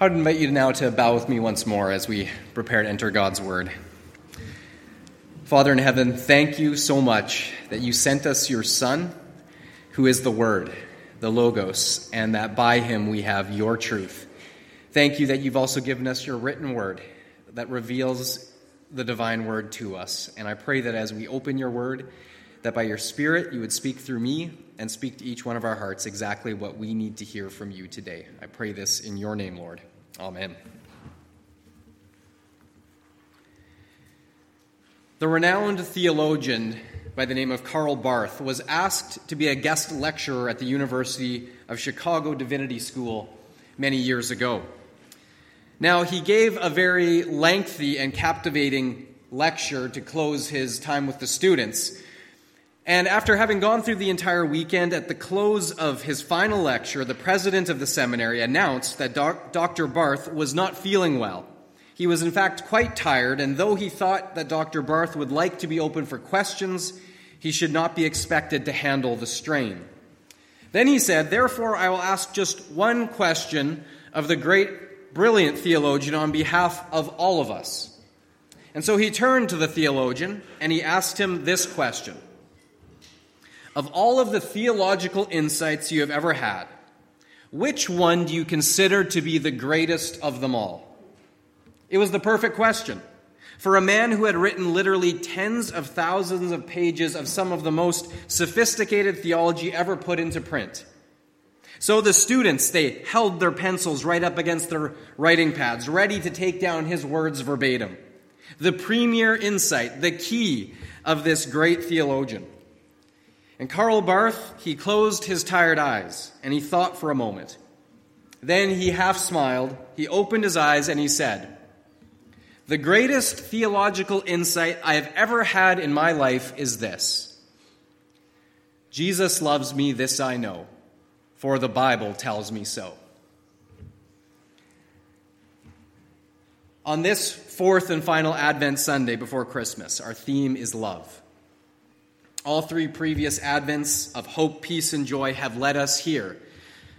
I would invite you now to bow with me once more as we prepare to enter God's Word. Father in heaven, thank you so much that you sent us your Son, who is the Word, the Logos, and that by him we have your truth. Thank you that you've also given us your written Word that reveals the divine Word to us. And I pray that as we open your Word, that by your Spirit you would speak through me and speak to each one of our hearts exactly what we need to hear from you today. I pray this in your name, Lord. Amen. The renowned theologian by the name of Karl Barth was asked to be a guest lecturer at the University of Chicago Divinity School many years ago. Now, he gave a very lengthy and captivating lecture to close his time with the students. And after having gone through the entire weekend, at the close of his final lecture, the president of the seminary announced that doc- Dr. Barth was not feeling well. He was, in fact, quite tired, and though he thought that Dr. Barth would like to be open for questions, he should not be expected to handle the strain. Then he said, Therefore, I will ask just one question of the great, brilliant theologian on behalf of all of us. And so he turned to the theologian and he asked him this question of all of the theological insights you have ever had, which one do you consider to be the greatest of them all? It was the perfect question. For a man who had written literally tens of thousands of pages of some of the most sophisticated theology ever put into print. So the students, they held their pencils right up against their writing pads, ready to take down his words verbatim. The premier insight, the key of this great theologian. And Karl Barth, he closed his tired eyes and he thought for a moment. Then he half smiled, he opened his eyes, and he said, The greatest theological insight I have ever had in my life is this Jesus loves me, this I know, for the Bible tells me so. On this fourth and final Advent Sunday before Christmas, our theme is love. All three previous Advents of hope, peace, and joy have led us here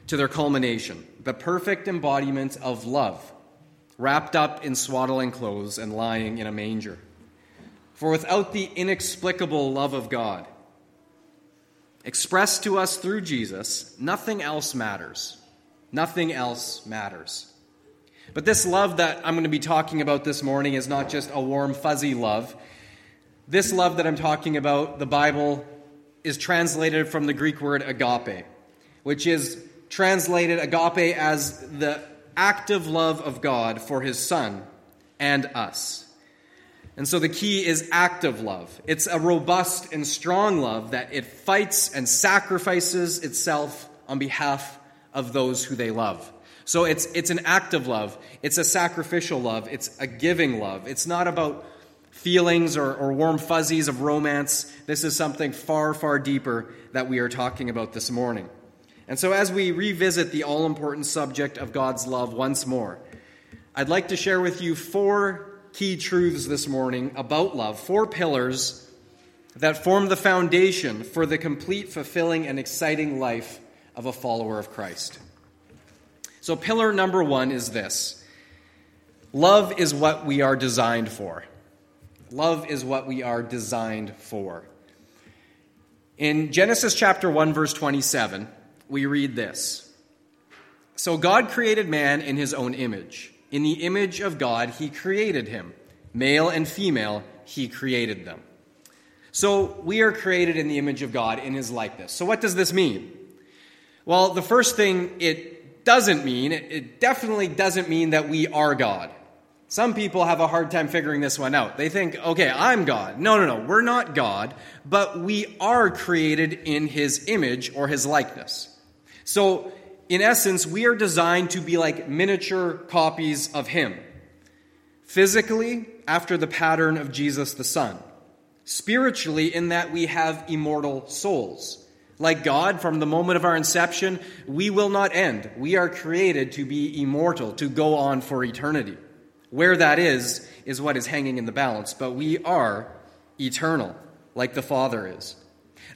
to their culmination the perfect embodiment of love, wrapped up in swaddling clothes and lying in a manger. For without the inexplicable love of God, expressed to us through Jesus, nothing else matters. Nothing else matters. But this love that I'm going to be talking about this morning is not just a warm, fuzzy love. This love that I'm talking about, the Bible is translated from the Greek word agape, which is translated agape as the active love of God for his Son and us. And so the key is active love. It's a robust and strong love that it fights and sacrifices itself on behalf of those who they love. So it's, it's an active love. It's a sacrificial love. It's a giving love. It's not about feelings or, or warm fuzzies of romance. This is something far, far deeper that we are talking about this morning. And so, as we revisit the all important subject of God's love once more, I'd like to share with you four key truths this morning about love, four pillars that form the foundation for the complete, fulfilling, and exciting life of a follower of Christ. So, pillar number one is this love is what we are designed for. Love is what we are designed for. In Genesis chapter 1 verse 27, we read this. So God created man in his own image. In the image of God he created him. Male and female he created them. So we are created in the image of God in his likeness. So what does this mean? Well, the first thing it doesn't mean, it definitely doesn't mean that we are God. Some people have a hard time figuring this one out. They think, okay, I'm God. No, no, no, we're not God, but we are created in His image or His likeness. So, in essence, we are designed to be like miniature copies of Him. Physically, after the pattern of Jesus the Son. Spiritually, in that we have immortal souls. Like God, from the moment of our inception, we will not end. We are created to be immortal, to go on for eternity. Where that is, is what is hanging in the balance, but we are eternal, like the Father is.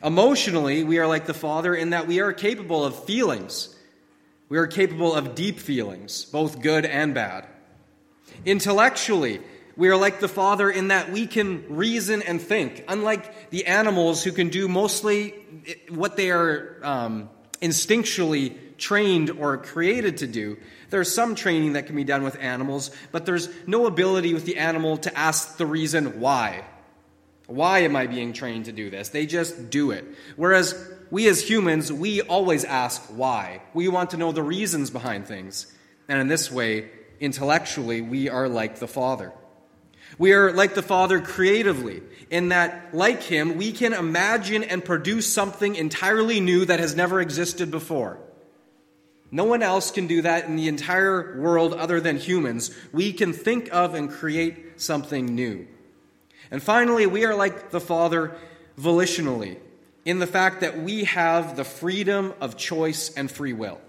Emotionally, we are like the Father in that we are capable of feelings, We are capable of deep feelings, both good and bad. Intellectually, we are like the Father in that we can reason and think, unlike the animals who can do mostly what they are um, instinctually trained or created to do. There's some training that can be done with animals, but there's no ability with the animal to ask the reason why. Why am I being trained to do this? They just do it. Whereas we as humans, we always ask why. We want to know the reasons behind things. And in this way, intellectually, we are like the Father. We are like the Father creatively, in that, like Him, we can imagine and produce something entirely new that has never existed before. No one else can do that in the entire world other than humans. We can think of and create something new. And finally, we are like the Father volitionally, in the fact that we have the freedom of choice and free will.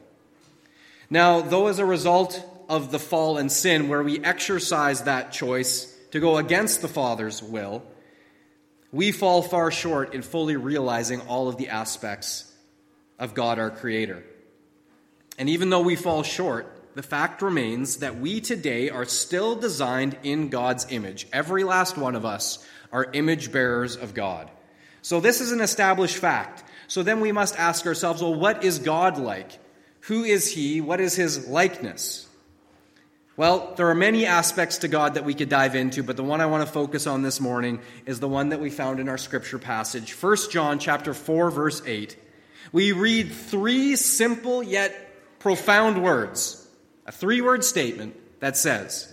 Now, though as a result of the fall and sin, where we exercise that choice to go against the Father's will, we fall far short in fully realizing all of the aspects of God our Creator. And even though we fall short, the fact remains that we today are still designed in God's image. Every last one of us are image bearers of God. So this is an established fact. So then we must ask ourselves well, what is God like? Who is He? What is His likeness? Well, there are many aspects to God that we could dive into, but the one I want to focus on this morning is the one that we found in our scripture passage, 1 John chapter 4 verse 8. We read three simple yet profound words. A three-word statement that says,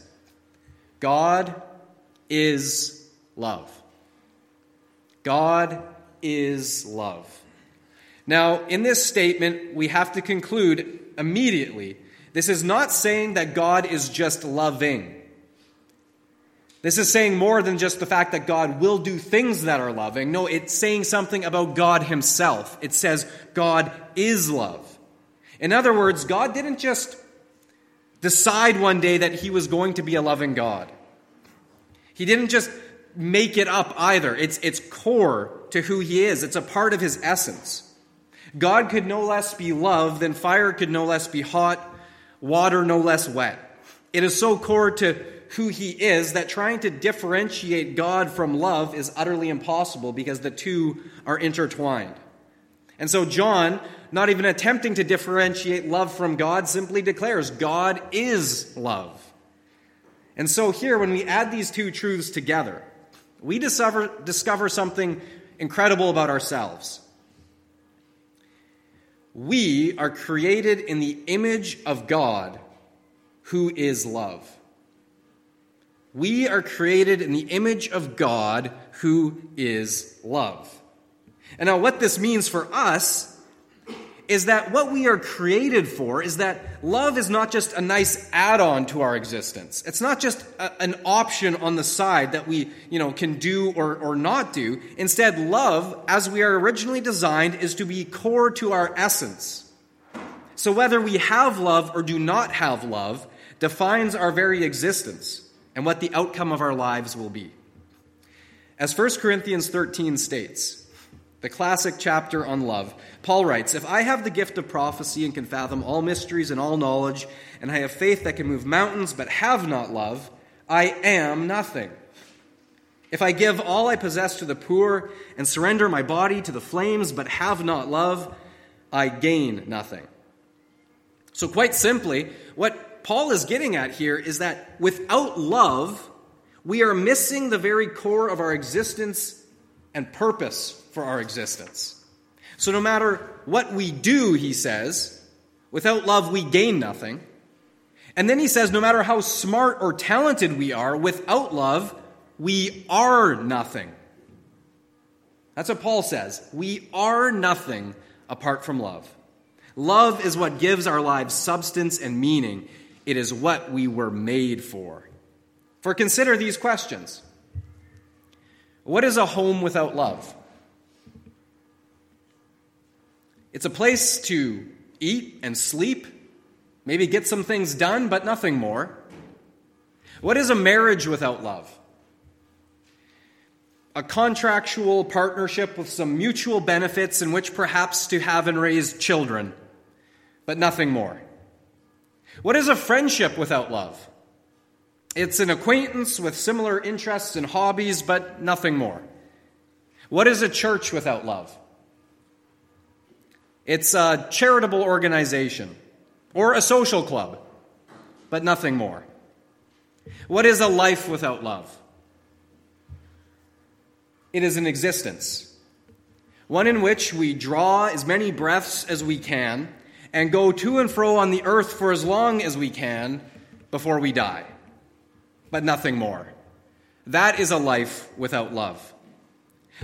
God is love. God is love. Now, in this statement, we have to conclude immediately this is not saying that God is just loving. This is saying more than just the fact that God will do things that are loving. No, it's saying something about God Himself. It says God is love. In other words, God didn't just decide one day that He was going to be a loving God. He didn't just make it up either. It's, it's core to who He is, it's a part of His essence. God could no less be love than fire could no less be hot water no less wet. It is so core to who he is that trying to differentiate God from love is utterly impossible because the two are intertwined. And so John, not even attempting to differentiate love from God, simply declares God is love. And so here, when we add these two truths together, we discover, discover something incredible about ourselves. We are created in the image of God, who is love. We are created in the image of God, who is love. And now, what this means for us is that what we are created for is that love is not just a nice add-on to our existence. It's not just a, an option on the side that we, you know, can do or, or not do. Instead, love, as we are originally designed, is to be core to our essence. So whether we have love or do not have love defines our very existence and what the outcome of our lives will be. As 1 Corinthians 13 states, the classic chapter on love. Paul writes If I have the gift of prophecy and can fathom all mysteries and all knowledge, and I have faith that can move mountains but have not love, I am nothing. If I give all I possess to the poor and surrender my body to the flames but have not love, I gain nothing. So, quite simply, what Paul is getting at here is that without love, we are missing the very core of our existence and purpose for our existence. So, no matter what we do, he says, without love we gain nothing. And then he says, no matter how smart or talented we are, without love we are nothing. That's what Paul says. We are nothing apart from love. Love is what gives our lives substance and meaning. It is what we were made for. For consider these questions What is a home without love? It's a place to eat and sleep, maybe get some things done, but nothing more. What is a marriage without love? A contractual partnership with some mutual benefits in which perhaps to have and raise children, but nothing more. What is a friendship without love? It's an acquaintance with similar interests and hobbies, but nothing more. What is a church without love? It's a charitable organization or a social club, but nothing more. What is a life without love? It is an existence, one in which we draw as many breaths as we can and go to and fro on the earth for as long as we can before we die, but nothing more. That is a life without love.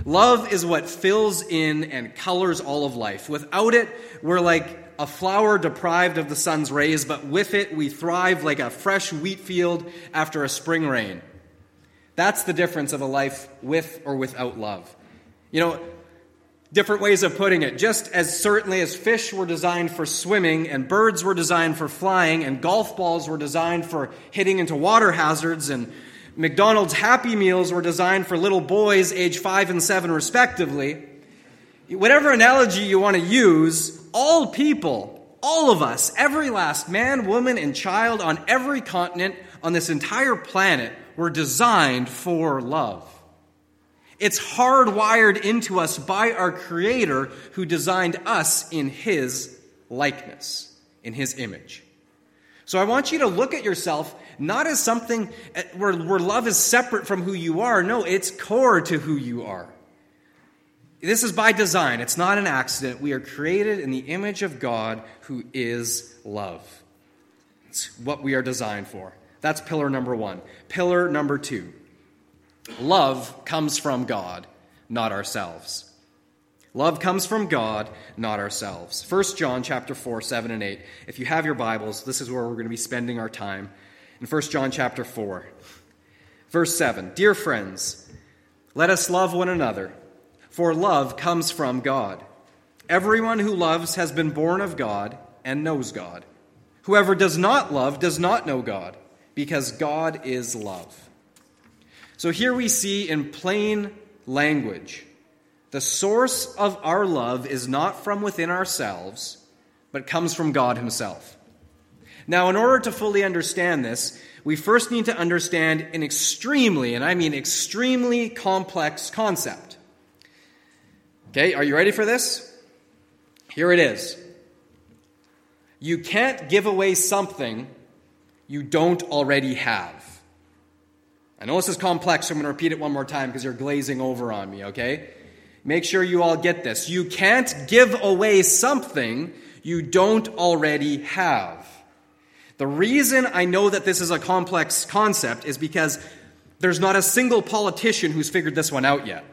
Love is what fills in and colors all of life. Without it, we're like a flower deprived of the sun's rays, but with it, we thrive like a fresh wheat field after a spring rain. That's the difference of a life with or without love. You know, different ways of putting it. Just as certainly as fish were designed for swimming, and birds were designed for flying, and golf balls were designed for hitting into water hazards, and McDonald's Happy Meals were designed for little boys age 5 and 7 respectively. Whatever analogy you want to use, all people, all of us, every last man, woman, and child on every continent on this entire planet were designed for love. It's hardwired into us by our Creator who designed us in His likeness, in His image. So I want you to look at yourself not as something where, where love is separate from who you are. No, it's core to who you are. This is by design, it's not an accident. We are created in the image of God who is love. It's what we are designed for. That's pillar number one. Pillar number two love comes from God, not ourselves. Love comes from God, not ourselves. 1 John chapter 4, 7 and 8. If you have your Bibles, this is where we're going to be spending our time in 1 John chapter 4. Verse 7 Dear friends, let us love one another, for love comes from God. Everyone who loves has been born of God and knows God. Whoever does not love does not know God, because God is love. So here we see in plain language the source of our love is not from within ourselves, but comes from God Himself. Now, in order to fully understand this, we first need to understand an extremely, and I mean extremely complex concept. Okay, are you ready for this? Here it is. You can't give away something you don't already have. I know this is complex, so I'm going to repeat it one more time because you're glazing over on me, okay? Make sure you all get this. You can't give away something you don't already have. The reason I know that this is a complex concept is because there's not a single politician who's figured this one out yet.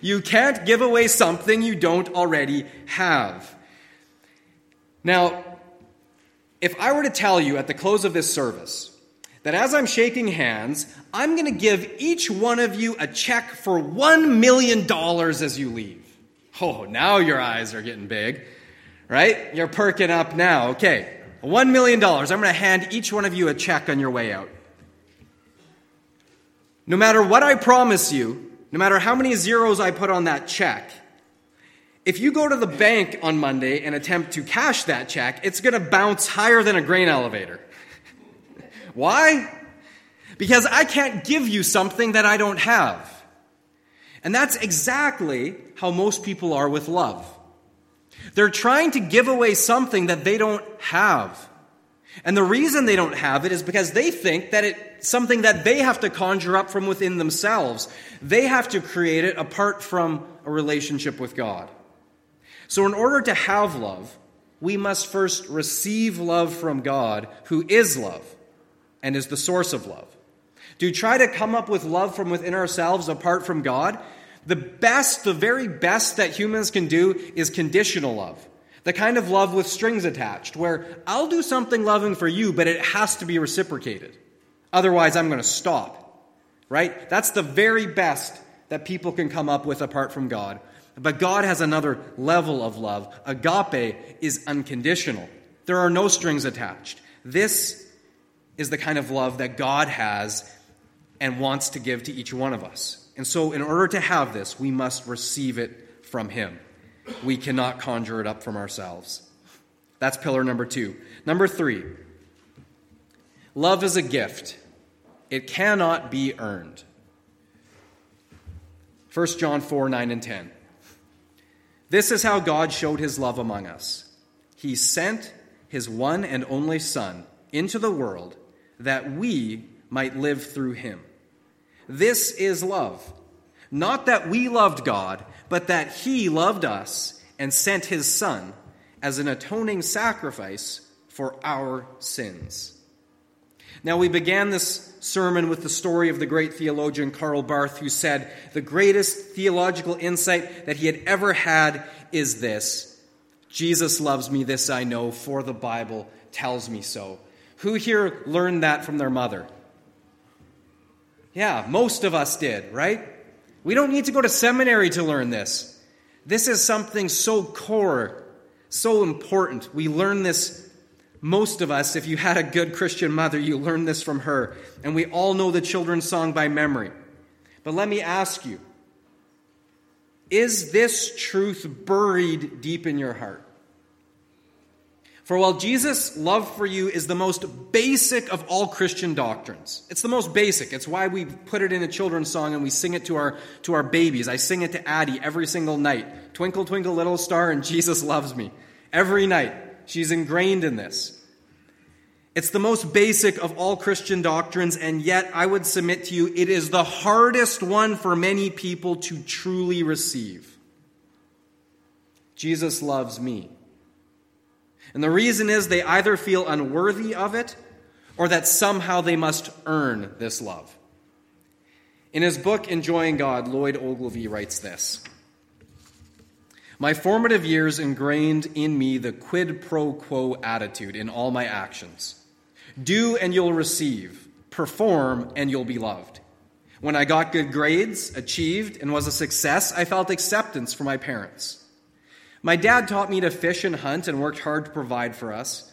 you can't give away something you don't already have. Now, if I were to tell you at the close of this service that as I'm shaking hands, I'm going to give each one of you a check for $1 million as you leave. Oh, now your eyes are getting big right? You're perking up now. Okay, $1 million. I'm going to hand each one of you a check on your way out. No matter what I promise you, no matter how many zeros I put on that check, if you go to the bank on Monday and attempt to cash that check, it's going to bounce higher than a grain elevator. Why? Because I can't give you something that I don't have. And that's exactly how most people are with love. They're trying to give away something that they don't have. And the reason they don't have it is because they think that it's something that they have to conjure up from within themselves. They have to create it apart from a relationship with God. So, in order to have love, we must first receive love from God, who is love and is the source of love. Do try to come up with love from within ourselves apart from God, the best, the very best that humans can do is conditional love. The kind of love with strings attached, where I'll do something loving for you, but it has to be reciprocated. Otherwise, I'm going to stop. Right? That's the very best that people can come up with apart from God. But God has another level of love. Agape is unconditional, there are no strings attached. This is the kind of love that God has and wants to give to each one of us. And so, in order to have this, we must receive it from Him. We cannot conjure it up from ourselves. That's pillar number two. Number three, love is a gift, it cannot be earned. 1 John 4 9 and 10. This is how God showed his love among us. He sent his one and only Son into the world that we might live through him. This is love. Not that we loved God, but that he loved us and sent his Son as an atoning sacrifice for our sins. Now, we began this sermon with the story of the great theologian Karl Barth, who said, The greatest theological insight that he had ever had is this Jesus loves me, this I know, for the Bible tells me so. Who here learned that from their mother? Yeah, most of us did, right? We don't need to go to seminary to learn this. This is something so core, so important. We learn this, most of us, if you had a good Christian mother, you learned this from her. And we all know the children's song by memory. But let me ask you is this truth buried deep in your heart? For while Jesus' love for you is the most basic of all Christian doctrines, it's the most basic. It's why we put it in a children's song and we sing it to our, to our babies. I sing it to Addie every single night. Twinkle, twinkle, little star, and Jesus loves me. Every night. She's ingrained in this. It's the most basic of all Christian doctrines, and yet I would submit to you it is the hardest one for many people to truly receive. Jesus loves me. And the reason is they either feel unworthy of it or that somehow they must earn this love. In his book, Enjoying God, Lloyd Ogilvie writes this My formative years ingrained in me the quid pro quo attitude in all my actions do and you'll receive, perform and you'll be loved. When I got good grades, achieved, and was a success, I felt acceptance from my parents. My dad taught me to fish and hunt and worked hard to provide for us,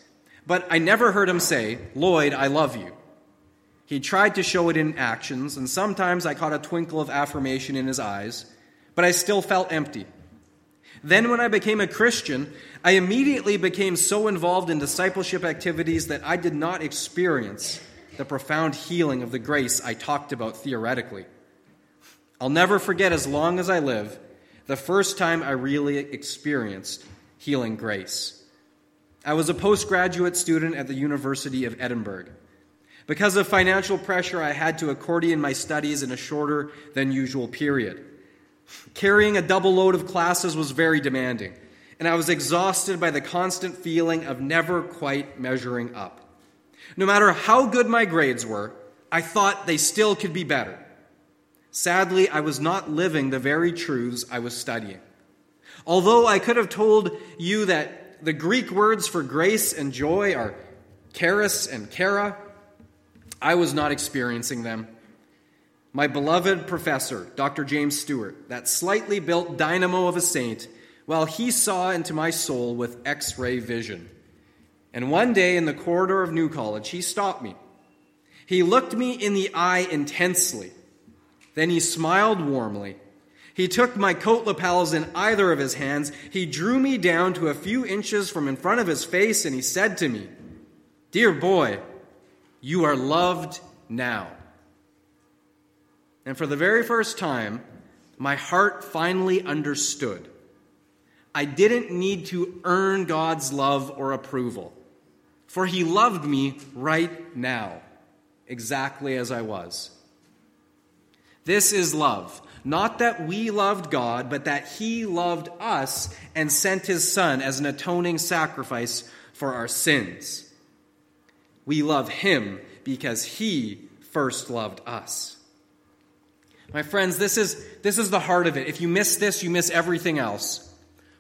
but I never heard him say, Lloyd, I love you. He tried to show it in actions, and sometimes I caught a twinkle of affirmation in his eyes, but I still felt empty. Then, when I became a Christian, I immediately became so involved in discipleship activities that I did not experience the profound healing of the grace I talked about theoretically. I'll never forget as long as I live the first time I really experienced healing grace. I was a postgraduate student at the University of Edinburgh. Because of financial pressure, I had to accordion my studies in a shorter than usual period. Carrying a double load of classes was very demanding, and I was exhausted by the constant feeling of never quite measuring up. No matter how good my grades were, I thought they still could be better. Sadly, I was not living the very truths I was studying. Although I could have told you that the Greek words for grace and joy are charis and chara, I was not experiencing them. My beloved professor, Dr. James Stewart, that slightly built dynamo of a saint, well, he saw into my soul with x ray vision. And one day in the corridor of New College, he stopped me. He looked me in the eye intensely then he smiled warmly. He took my coat lapels in either of his hands. He drew me down to a few inches from in front of his face, and he said to me, Dear boy, you are loved now. And for the very first time, my heart finally understood. I didn't need to earn God's love or approval, for He loved me right now, exactly as I was. This is love. Not that we loved God, but that He loved us and sent His Son as an atoning sacrifice for our sins. We love Him because He first loved us. My friends, this is, this is the heart of it. If you miss this, you miss everything else.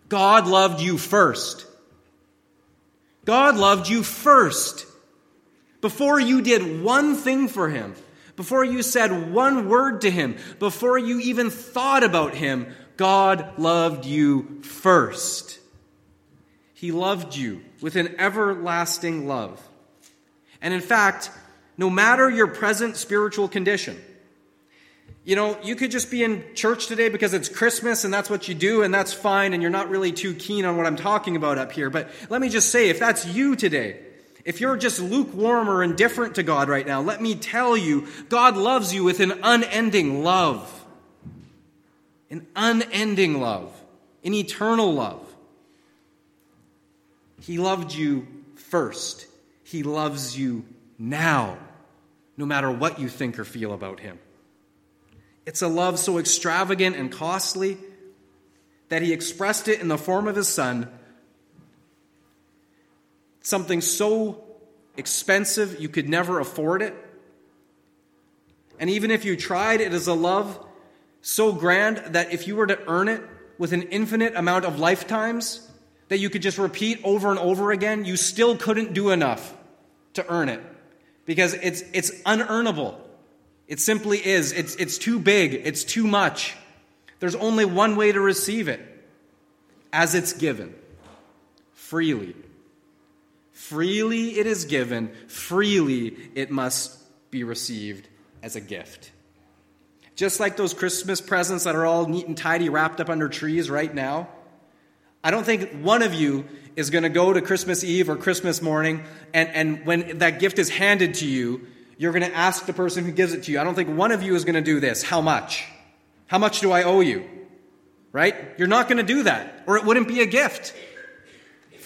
God loved you first. God loved you first. Before you did one thing for Him, before you said one word to him, before you even thought about him, God loved you first. He loved you with an everlasting love. And in fact, no matter your present spiritual condition, You know, you could just be in church today because it's Christmas and that's what you do, and that's fine, and you're not really too keen on what I'm talking about up here. But let me just say if that's you today, if you're just lukewarm or indifferent to God right now, let me tell you, God loves you with an unending love. An unending love, an eternal love. He loved you first. He loves you now, no matter what you think or feel about Him. It's a love so extravagant and costly that He expressed it in the form of His Son. Something so expensive you could never afford it. And even if you tried, it is a love so grand that if you were to earn it with an infinite amount of lifetimes that you could just repeat over and over again, you still couldn't do enough to earn it because it's, it's unearnable. It simply is. It's, it's too big, it's too much. There's only one way to receive it as it's given freely. Freely it is given, freely it must be received as a gift. Just like those Christmas presents that are all neat and tidy wrapped up under trees right now. I don't think one of you is going to go to Christmas Eve or Christmas morning, and, and when that gift is handed to you, you're going to ask the person who gives it to you. I don't think one of you is going to do this. How much? How much do I owe you? Right? You're not going to do that, or it wouldn't be a gift.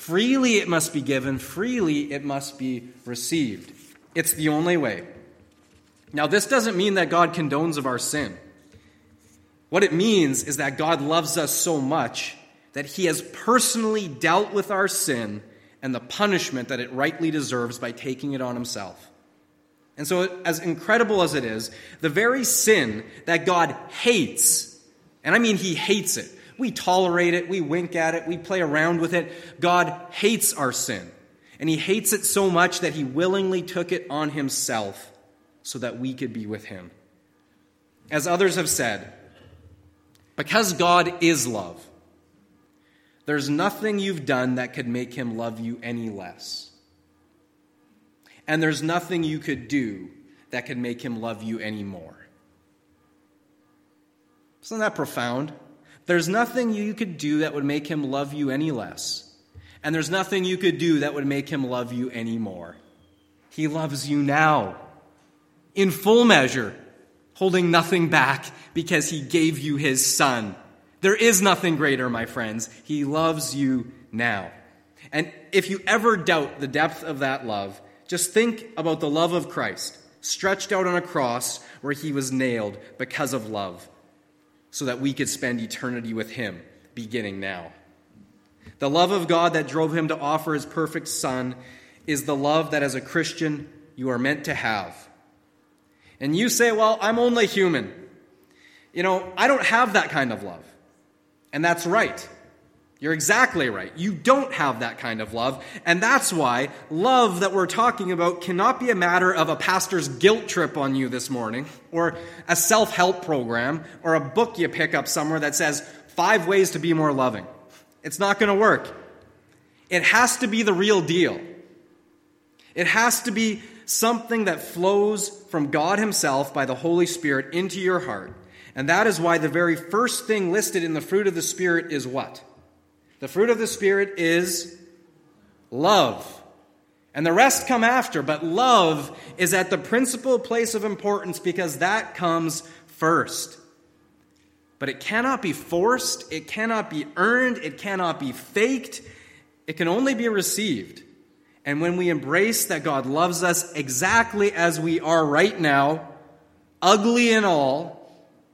Freely it must be given, freely it must be received. It's the only way. Now, this doesn't mean that God condones of our sin. What it means is that God loves us so much that he has personally dealt with our sin and the punishment that it rightly deserves by taking it on himself. And so, as incredible as it is, the very sin that God hates, and I mean he hates it, we tolerate it, we wink at it, we play around with it. God hates our sin. And he hates it so much that he willingly took it on himself so that we could be with him. As others have said, because God is love, there's nothing you've done that could make him love you any less. And there's nothing you could do that could make him love you anymore. Isn't that profound? There's nothing you could do that would make him love you any less. And there's nothing you could do that would make him love you anymore. He loves you now, in full measure, holding nothing back because he gave you his son. There is nothing greater, my friends. He loves you now. And if you ever doubt the depth of that love, just think about the love of Christ stretched out on a cross where he was nailed because of love, so that we could spend eternity with him beginning now. The love of God that drove him to offer his perfect Son is the love that, as a Christian, you are meant to have. And you say, Well, I'm only human. You know, I don't have that kind of love. And that's right. You're exactly right. You don't have that kind of love. And that's why love that we're talking about cannot be a matter of a pastor's guilt trip on you this morning, or a self help program, or a book you pick up somewhere that says five ways to be more loving. It's not going to work. It has to be the real deal. It has to be something that flows from God Himself by the Holy Spirit into your heart. And that is why the very first thing listed in the fruit of the Spirit is what? The fruit of the Spirit is love. And the rest come after, but love is at the principal place of importance because that comes first. But it cannot be forced, it cannot be earned, it cannot be faked, it can only be received. And when we embrace that God loves us exactly as we are right now, ugly and all,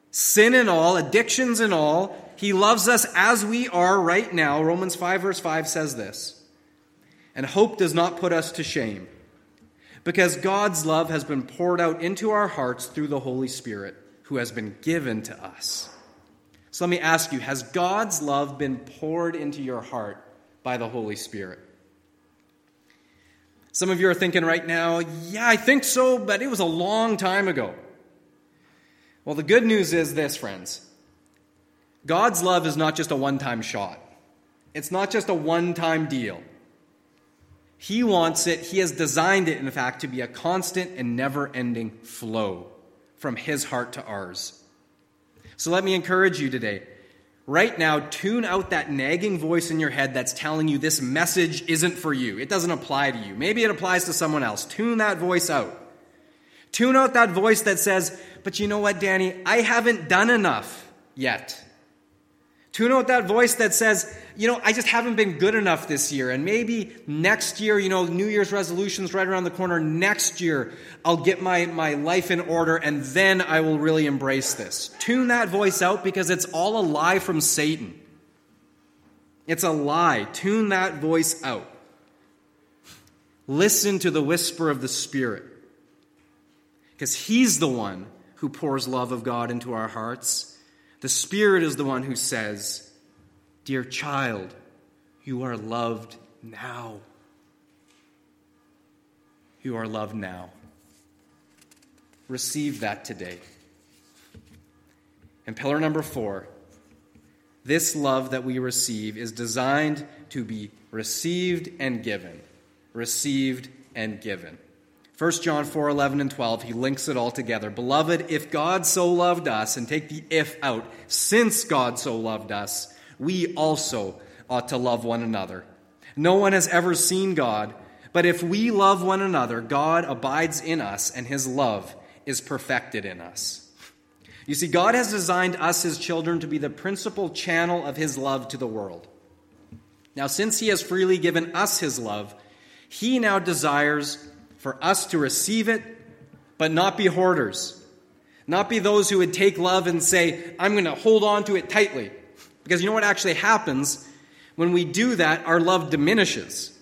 sin and all, addictions and all, he loves us as we are right now. Romans 5, verse 5 says this. And hope does not put us to shame, because God's love has been poured out into our hearts through the Holy Spirit, who has been given to us. So let me ask you Has God's love been poured into your heart by the Holy Spirit? Some of you are thinking right now, yeah, I think so, but it was a long time ago. Well, the good news is this, friends God's love is not just a one time shot, it's not just a one time deal. He wants it, He has designed it, in fact, to be a constant and never ending flow from His heart to ours. So let me encourage you today. Right now, tune out that nagging voice in your head that's telling you this message isn't for you. It doesn't apply to you. Maybe it applies to someone else. Tune that voice out. Tune out that voice that says, But you know what, Danny? I haven't done enough yet. Tune out that voice that says, you know, I just haven't been good enough this year. And maybe next year, you know, New Year's resolutions right around the corner. Next year, I'll get my, my life in order and then I will really embrace this. Tune that voice out because it's all a lie from Satan. It's a lie. Tune that voice out. Listen to the whisper of the Spirit because He's the one who pours love of God into our hearts. The Spirit is the one who says, Dear child, you are loved now. You are loved now. Receive that today. And pillar number four this love that we receive is designed to be received and given. Received and given. 1 John 4 11 and 12, he links it all together. Beloved, if God so loved us, and take the if out, since God so loved us, we also ought to love one another. No one has ever seen God, but if we love one another, God abides in us, and his love is perfected in us. You see, God has designed us, his children, to be the principal channel of his love to the world. Now, since he has freely given us his love, he now desires for us to receive it, but not be hoarders. Not be those who would take love and say, I'm going to hold on to it tightly. Because you know what actually happens? When we do that, our love diminishes.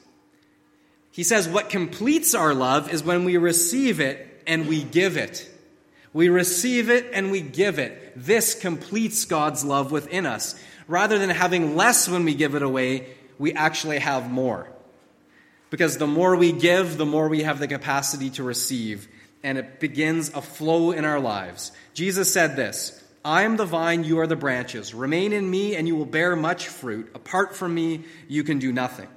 He says what completes our love is when we receive it and we give it. We receive it and we give it. This completes God's love within us. Rather than having less when we give it away, we actually have more. Because the more we give, the more we have the capacity to receive, and it begins a flow in our lives. Jesus said this I am the vine, you are the branches. Remain in me, and you will bear much fruit. Apart from me, you can do nothing.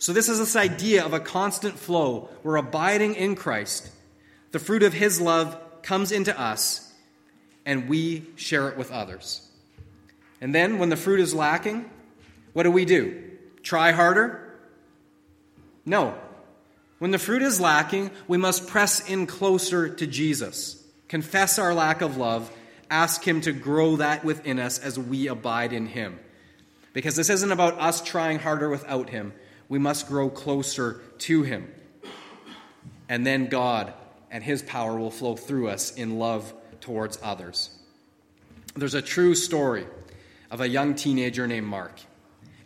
So, this is this idea of a constant flow. We're abiding in Christ. The fruit of his love comes into us, and we share it with others. And then, when the fruit is lacking, what do we do? Try harder? No. When the fruit is lacking, we must press in closer to Jesus, confess our lack of love, ask Him to grow that within us as we abide in Him. Because this isn't about us trying harder without Him. We must grow closer to Him. And then God and His power will flow through us in love towards others. There's a true story of a young teenager named Mark.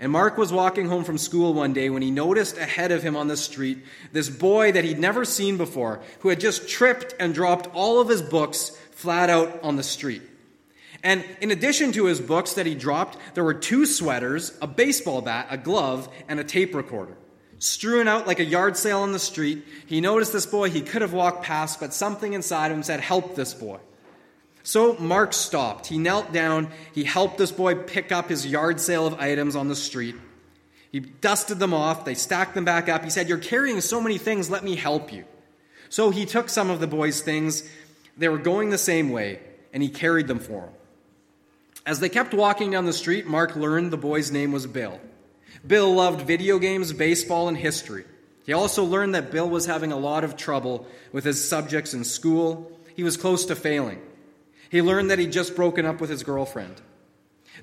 And Mark was walking home from school one day when he noticed ahead of him on the street this boy that he'd never seen before who had just tripped and dropped all of his books flat out on the street. And in addition to his books that he dropped, there were two sweaters, a baseball bat, a glove, and a tape recorder. Strewn out like a yard sale on the street, he noticed this boy he could have walked past, but something inside of him said, Help this boy. So Mark stopped. He knelt down. He helped this boy pick up his yard sale of items on the street. He dusted them off. They stacked them back up. He said, You're carrying so many things. Let me help you. So he took some of the boy's things. They were going the same way, and he carried them for him. As they kept walking down the street, Mark learned the boy's name was Bill. Bill loved video games, baseball, and history. He also learned that Bill was having a lot of trouble with his subjects in school. He was close to failing. He learned that he'd just broken up with his girlfriend.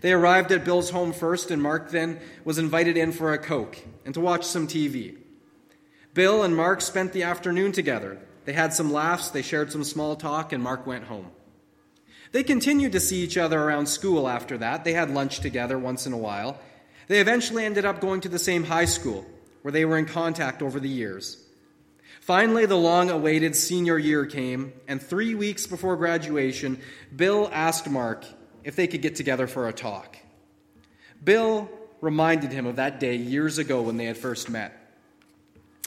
They arrived at Bill's home first, and Mark then was invited in for a Coke and to watch some TV. Bill and Mark spent the afternoon together. They had some laughs, they shared some small talk, and Mark went home. They continued to see each other around school after that. They had lunch together once in a while. They eventually ended up going to the same high school, where they were in contact over the years. Finally, the long awaited senior year came, and three weeks before graduation, Bill asked Mark if they could get together for a talk. Bill reminded him of that day years ago when they had first met.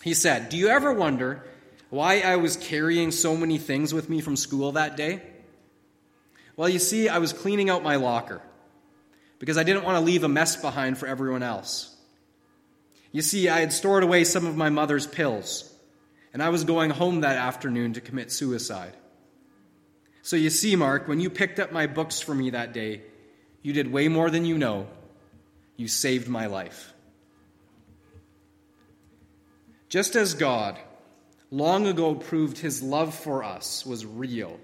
He said, Do you ever wonder why I was carrying so many things with me from school that day? Well, you see, I was cleaning out my locker because I didn't want to leave a mess behind for everyone else. You see, I had stored away some of my mother's pills and I was going home that afternoon to commit suicide. So you see, Mark, when you picked up my books for me that day, you did way more than you know. You saved my life. Just as God long ago proved his love for us was real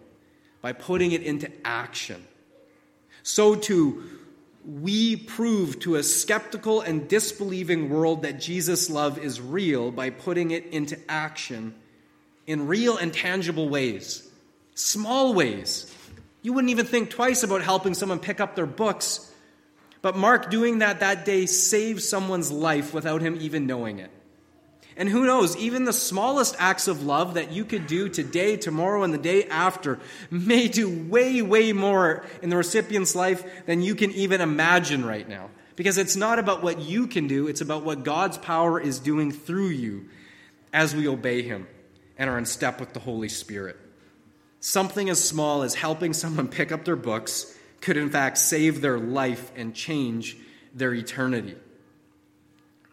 by putting it into action, so too we prove to a skeptical and disbelieving world that Jesus' love is real by putting it into action in real and tangible ways, small ways. You wouldn't even think twice about helping someone pick up their books. But Mark doing that that day saved someone's life without him even knowing it. And who knows, even the smallest acts of love that you could do today, tomorrow, and the day after may do way, way more in the recipient's life than you can even imagine right now. Because it's not about what you can do, it's about what God's power is doing through you as we obey Him and are in step with the Holy Spirit. Something as small as helping someone pick up their books could, in fact, save their life and change their eternity.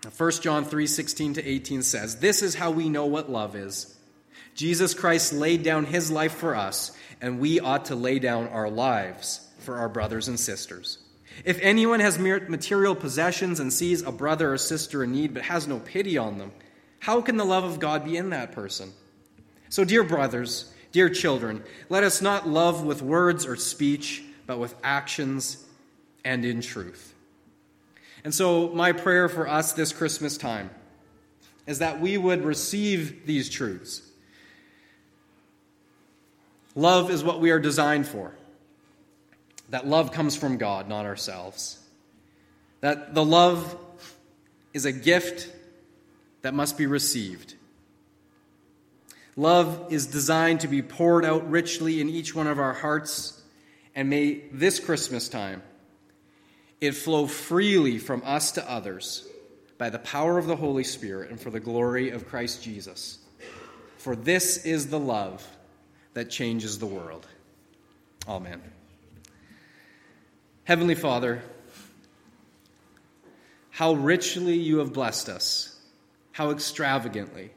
1 John 3 16 to 18 says, This is how we know what love is. Jesus Christ laid down his life for us, and we ought to lay down our lives for our brothers and sisters. If anyone has material possessions and sees a brother or sister in need but has no pity on them, how can the love of God be in that person? So, dear brothers, dear children, let us not love with words or speech, but with actions and in truth. And so, my prayer for us this Christmas time is that we would receive these truths. Love is what we are designed for. That love comes from God, not ourselves. That the love is a gift that must be received. Love is designed to be poured out richly in each one of our hearts. And may this Christmas time, it flow freely from us to others by the power of the Holy Spirit and for the glory of Christ Jesus. For this is the love that changes the world. Amen. Heavenly Father, how richly you have blessed us, how extravagantly,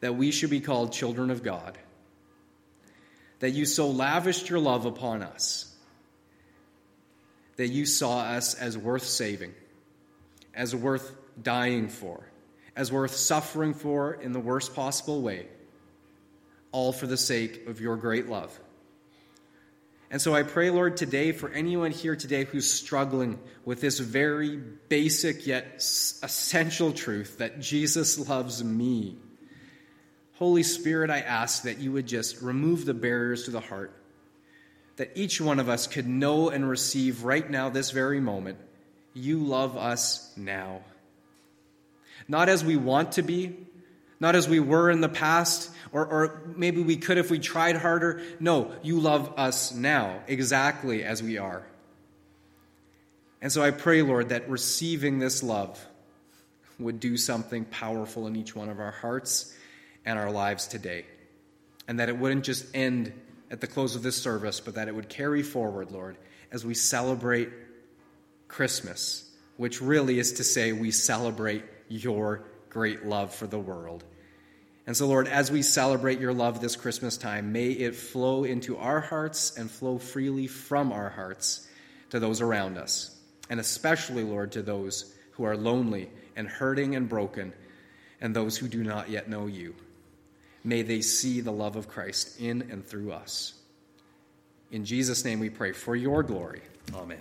that we should be called children of God, that you so lavished your love upon us that you saw us as worth saving, as worth dying for, as worth suffering for in the worst possible way, all for the sake of your great love. And so I pray, Lord, today for anyone here today who's struggling with this very basic yet essential truth that Jesus loves me. Holy Spirit, I ask that you would just remove the barriers to the heart that each one of us could know and receive right now, this very moment. You love us now. Not as we want to be, not as we were in the past, or, or maybe we could if we tried harder. No, you love us now, exactly as we are. And so I pray, Lord, that receiving this love would do something powerful in each one of our hearts and our lives today. And that it wouldn't just end at the close of this service, but that it would carry forward, Lord, as we celebrate Christmas, which really is to say we celebrate your great love for the world. And so, Lord, as we celebrate your love this Christmas time, may it flow into our hearts and flow freely from our hearts to those around us. And especially, Lord, to those who are lonely and hurting and broken, and those who do not yet know you. May they see the love of Christ in and through us. In Jesus' name we pray for your glory. Amen.